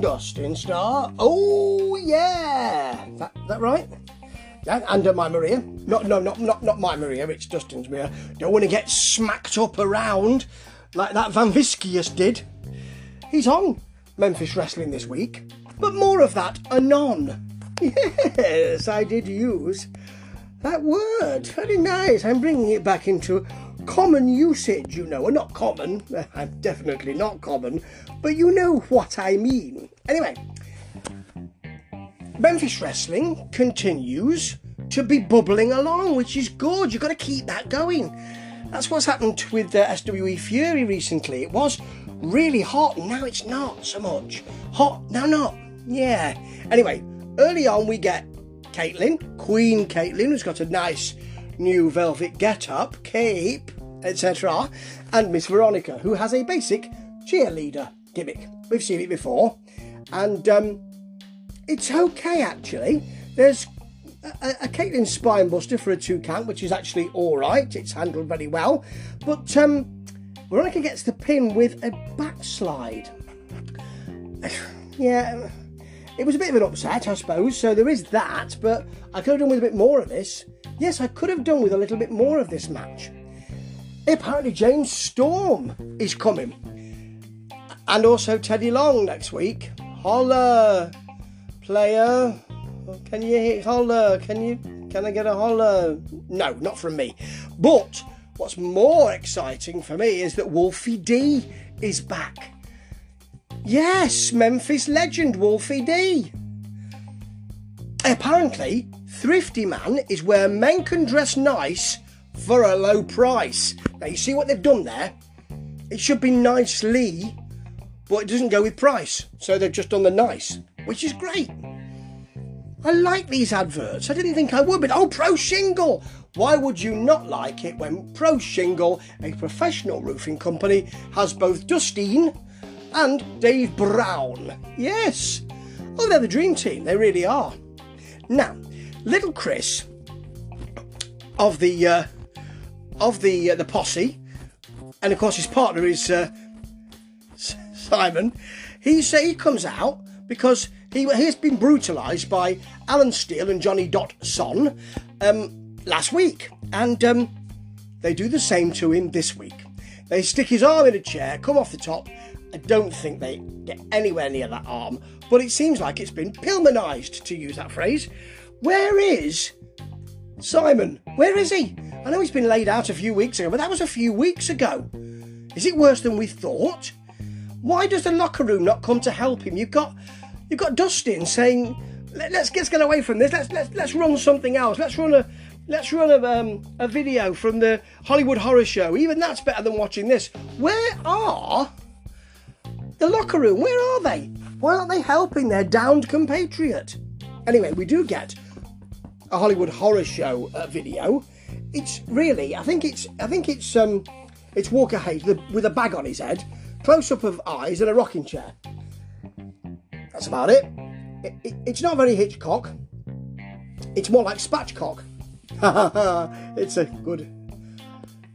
Dustin Starr. Oh yeah, that that right? Yeah, and uh, my Maria. Not no not not not my Maria. It's Dustin's Maria. Don't want to get smacked up around like that Van Vicious did. He's on Memphis Wrestling this week, but more of that anon. Yes, I did use that word. Very nice. I'm bringing it back into common usage, you know. Well, not common. I'm definitely not common, but you know what I mean. Anyway, Memphis Wrestling continues to be bubbling along, which is good. You've got to keep that going. That's what's happened with uh, SWE Fury recently. It was really hot, now it's not so much. Hot, now not. Yeah. Anyway, early on we get Caitlin, Queen Caitlin, who's got a nice new velvet get up, cape, etc., and Miss Veronica, who has a basic cheerleader gimmick. We've seen it before, and um, it's okay actually. There's a, a Caitlin spine buster for a two count, which is actually all right. It's handled very well, but um, Veronica gets the pin with a backslide. yeah, it was a bit of an upset, I suppose. So there is that, but I could have done with a bit more of this. Yes, I could have done with a little bit more of this match. Apparently, James Storm is coming, and also Teddy Long next week. Holla, player. Can you hear? Holla. Can you? Can I get a holla? No, not from me. But what's more exciting for me is that Wolfie D is back. Yes, Memphis legend Wolfie D. Apparently, Thrifty Man is where men can dress nice for a low price. Now, you see what they've done there? It should be nicely, but it doesn't go with price. So they've just done the nice, which is great. I like these adverts. I didn't think I would, but oh, Pro Shingle! Why would you not like it when Pro Shingle, a professional roofing company, has both Dustin and Dave Brown? Yes! Oh, they're the dream team. They really are. Now, little Chris of the uh, of the uh, the posse, and of course his partner is uh, Simon. He uh, he comes out because he he has been brutalised by Alan Steele and Johnny Dotson um, last week, and um, they do the same to him this week. They stick his arm in a chair, come off the top. I don't think they get anywhere near that arm, but it seems like it's been Pillmanised, to use that phrase. Where is Simon? Where is he? I know he's been laid out a few weeks ago, but that was a few weeks ago. Is it worse than we thought? Why does the locker room not come to help him? You've got you've got Dustin saying, Let, us let's get away from this. Let's let's let's run something else. Let's run a let's run a um, a video from the Hollywood Horror Show. Even that's better than watching this. Where are the locker room? Where are they? Why aren't they helping their downed compatriot? Anyway, we do get a Hollywood Horror Show uh, video. It's really, I think it's, I think it's, um, it's Walker Hayes with, a bag on his head, close up of eyes, and a rocking chair. That's about it. it, it it's not very Hitchcock. It's more like Spatchcock. it's a good,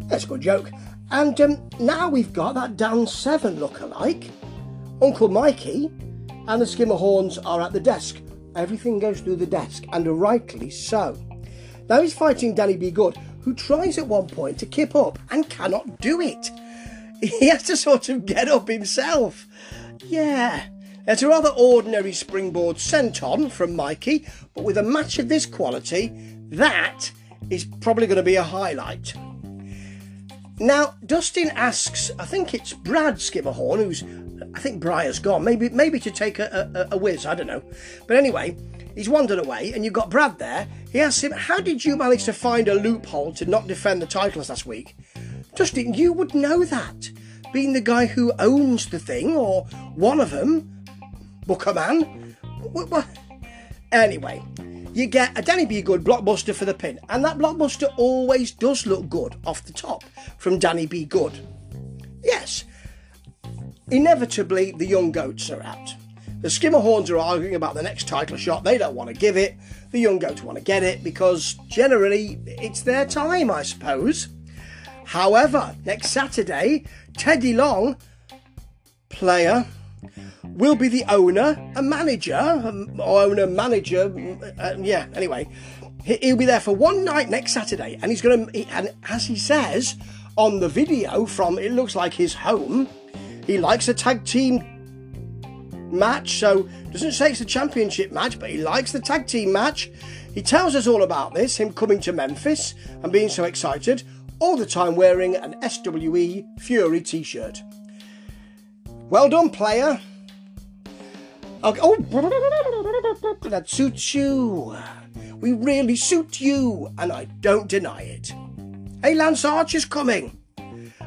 that's a good joke. And um, now we've got that Dan Severn look-alike. Uncle Mikey and the Skimmerhorns are at the desk. Everything goes through the desk, and rightly so. Now he's fighting Danny B. Good, who tries at one point to kip up and cannot do it. He has to sort of get up himself. Yeah, it's a rather ordinary springboard senton from Mikey, but with a match of this quality, that is probably going to be a highlight. Now, Dustin asks, I think it's Brad Skimmerhorn, who's, I think Briar's gone, maybe maybe to take a, a, a whiz, I don't know. But anyway, he's wandered away, and you've got Brad there. He asks him, How did you manage to find a loophole to not defend the titles last week? Dustin, you would know that, being the guy who owns the thing, or one of them, Booker Man. Anyway, you get a Danny B. Good blockbuster for the pin, and that blockbuster always does look good off the top from Danny B. Good. Yes, inevitably the young goats are out. The Skimmerhorns are arguing about the next title shot. They don't want to give it. The young goats want to get it because generally it's their time, I suppose. However, next Saturday, Teddy Long, player, will be the owner, a manager, um, or owner, manager. mm, Uh, yeah, anyway, he- he'll be there for one night next Saturday, and he's going to. And as he says on the video from, it looks like his home, he likes a tag team match. So doesn't say it's a championship match, but he likes the tag team match. He tells us all about this, him coming to Memphis and being so excited, all the time wearing an SWE Fury t-shirt. Well done, player. Okay. Oh, that suits you. We really suit you, and I don't deny it. Hey, Lance Archer's coming.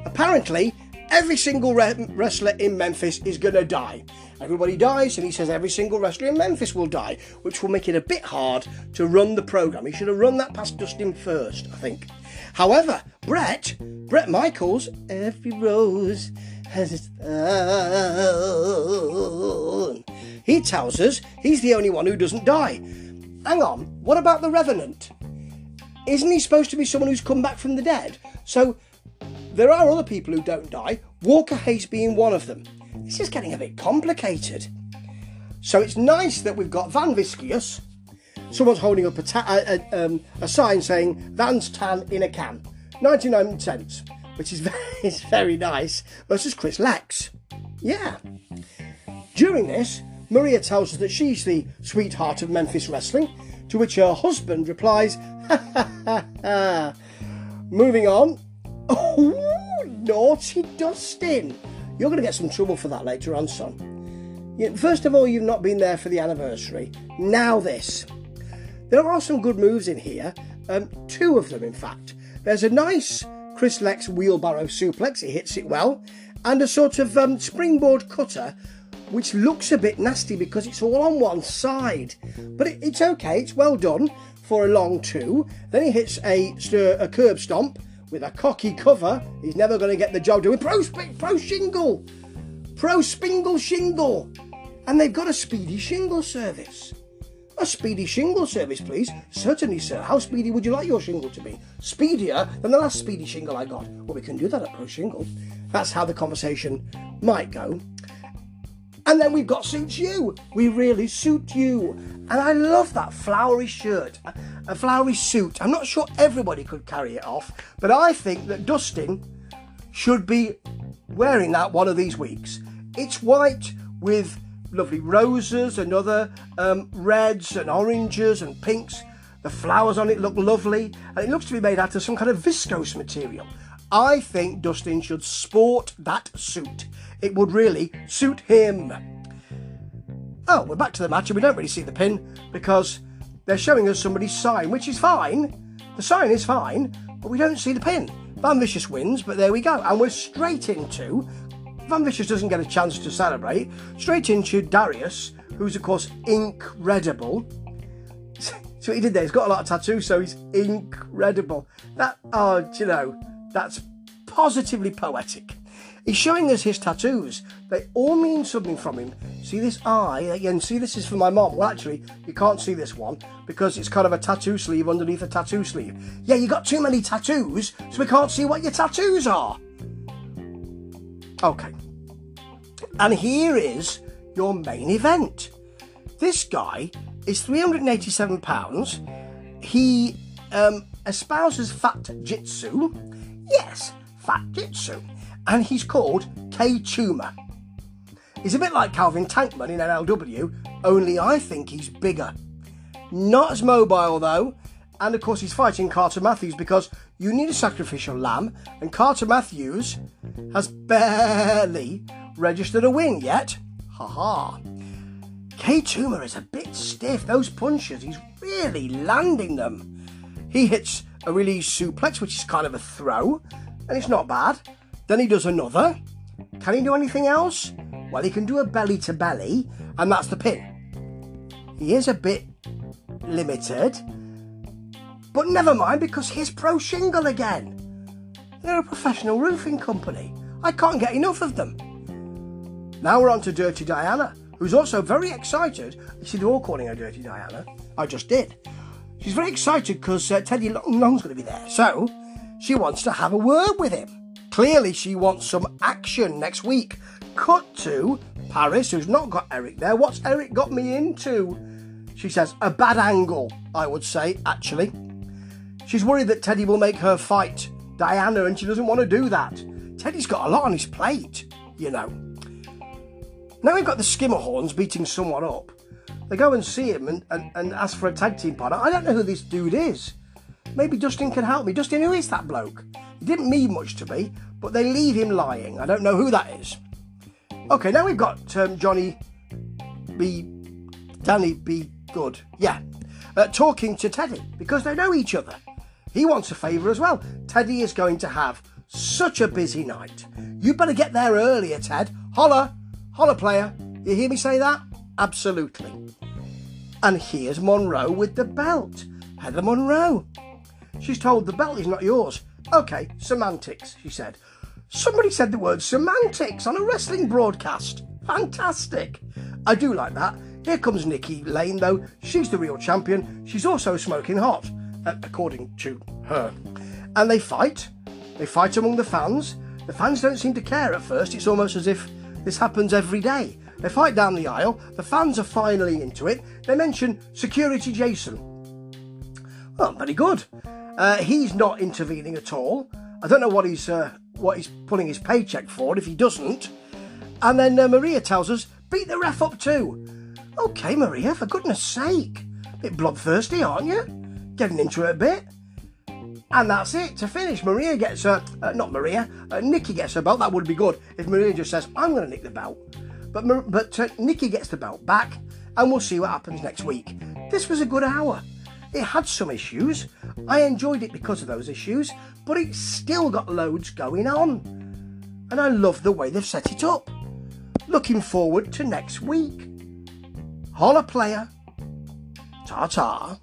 Apparently, every single re- wrestler in Memphis is going to die. Everybody dies, and he says every single wrestler in Memphis will die, which will make it a bit hard to run the program. He should have run that past Dustin first, I think. However, Brett, Brett Michaels, every rose has its thorn. He tells us he's the only one who doesn't die. Hang on, what about the Revenant? Isn't he supposed to be someone who's come back from the dead? So there are other people who don't die, Walker Hayes being one of them. This is getting a bit complicated. So it's nice that we've got Van Vicious. Someone's holding up a, ta- a, a, um, a sign saying Van's Tan in a can, 99 cents, which is very, is very nice, versus Chris Lex. Yeah. During this, Maria tells us that she's the sweetheart of Memphis wrestling, to which her husband replies, ha ha ha ha. Moving on. Oh, naughty Dustin. You're going to get some trouble for that later on, son. First of all, you've not been there for the anniversary. Now this. There are some good moves in here. Um, two of them, in fact. There's a nice Chris Lex wheelbarrow suplex. He hits it well. And a sort of um, springboard cutter, which looks a bit nasty because it's all on one side. But it, it's okay. It's well done for a long two. Then he hits a, a curb stomp with a cocky cover. He's never going to get the job done. Pro, pro shingle. Pro Spingle Shingle. And they've got a speedy shingle service. A speedy shingle service, please. Certainly, sir. How speedy would you like your shingle to be? Speedier than the last speedy shingle I got. Well, we can do that at Pro Shingle. That's how the conversation might go. And then we've got Suits You. We really suit you. And I love that flowery shirt, a- flowery suit. I'm not sure everybody could carry it off, but I think that Dustin should be wearing that one of these weeks. It's white with lovely roses and other um, reds and oranges and pinks. The flowers on it look lovely, and it looks to be made out of some kind of viscose material. I think Dustin should sport that suit. It would really suit him. Oh, we're back to the match, and we don't really see the pin because they're showing us somebody's sign, which is fine. The sign is fine, but we don't see the pin. Van Vicious wins, but there we go. And we're straight into. Van Vicious doesn't get a chance to celebrate. Straight into Darius, who's, of course, incredible. So what he did there, he's got a lot of tattoos, so he's incredible. That, oh, you know, that's positively poetic. He's showing us his tattoos. They all mean something from him. See this eye? Again, see this is for my mom. Well, actually, you can't see this one because it's kind of a tattoo sleeve underneath a tattoo sleeve. Yeah, you got too many tattoos, so we can't see what your tattoos are. Okay. And here is your main event. This guy is £387. He um, espouses fat jitsu. Yes, fat jitsu. And he's called K Tuma. He's a bit like Calvin Tankman in MLW, only I think he's bigger. Not as mobile though, and of course he's fighting Carter Matthews because you need a sacrificial lamb, and Carter Matthews has barely registered a win yet. Ha ha. K Tuma is a bit stiff. Those punches, he's really landing them. He hits a release suplex, which is kind of a throw, and it's not bad. Then he does another. Can he do anything else? Well, he can do a belly to belly, and that's the pin. He is a bit limited, but never mind because here's Pro Shingle again. They're a professional roofing company. I can't get enough of them. Now we're on to Dirty Diana, who's also very excited. You see, they're all calling her Dirty Diana. I just did. She's very excited because uh, Teddy Long- Long's going to be there. So she wants to have a word with him. Clearly, she wants some action next week. Cut to Paris, who's not got Eric there. What's Eric got me into? She says, a bad angle, I would say, actually. She's worried that Teddy will make her fight Diana, and she doesn't want to do that. Teddy's got a lot on his plate, you know. Now we've got the Skimmerhorns beating someone up. They go and see him and, and, and ask for a tag team partner. I don't know who this dude is. Maybe Dustin can help me. Dustin, who is that bloke? He didn't mean much to me, but they leave him lying. I don't know who that is. Okay, now we've got um, Johnny B. Danny B. Good. Yeah. Uh, talking to Teddy because they know each other. He wants a favour as well. Teddy is going to have such a busy night. You better get there earlier, Ted. Holla! Holla, player. You hear me say that? Absolutely. And here's Monroe with the belt. Heather Monroe. She's told the belt is not yours. Okay, semantics, she said. Somebody said the word semantics on a wrestling broadcast. Fantastic. I do like that. Here comes Nikki Lane, though. She's the real champion. She's also smoking hot, uh, according to her. And they fight. They fight among the fans. The fans don't seem to care at first. It's almost as if this happens every day. They fight down the aisle. The fans are finally into it. They mention Security Jason. Well, very good. Uh, he's not intervening at all. I don't know what he's uh, what he's pulling his paycheck for if he doesn't. And then uh, Maria tells us, beat the ref up too. Okay, Maria, for goodness sake. A Bit bloodthirsty, aren't you? Getting into it a bit. And that's it to finish. Maria gets her, uh, not Maria, uh, Nikki gets her belt. That would be good if Maria just says, I'm going to nick the belt. But, but uh, Nikki gets the belt back, and we'll see what happens next week. This was a good hour. It had some issues. I enjoyed it because of those issues, but it's still got loads going on. And I love the way they've set it up. Looking forward to next week. Holla player. Ta ta.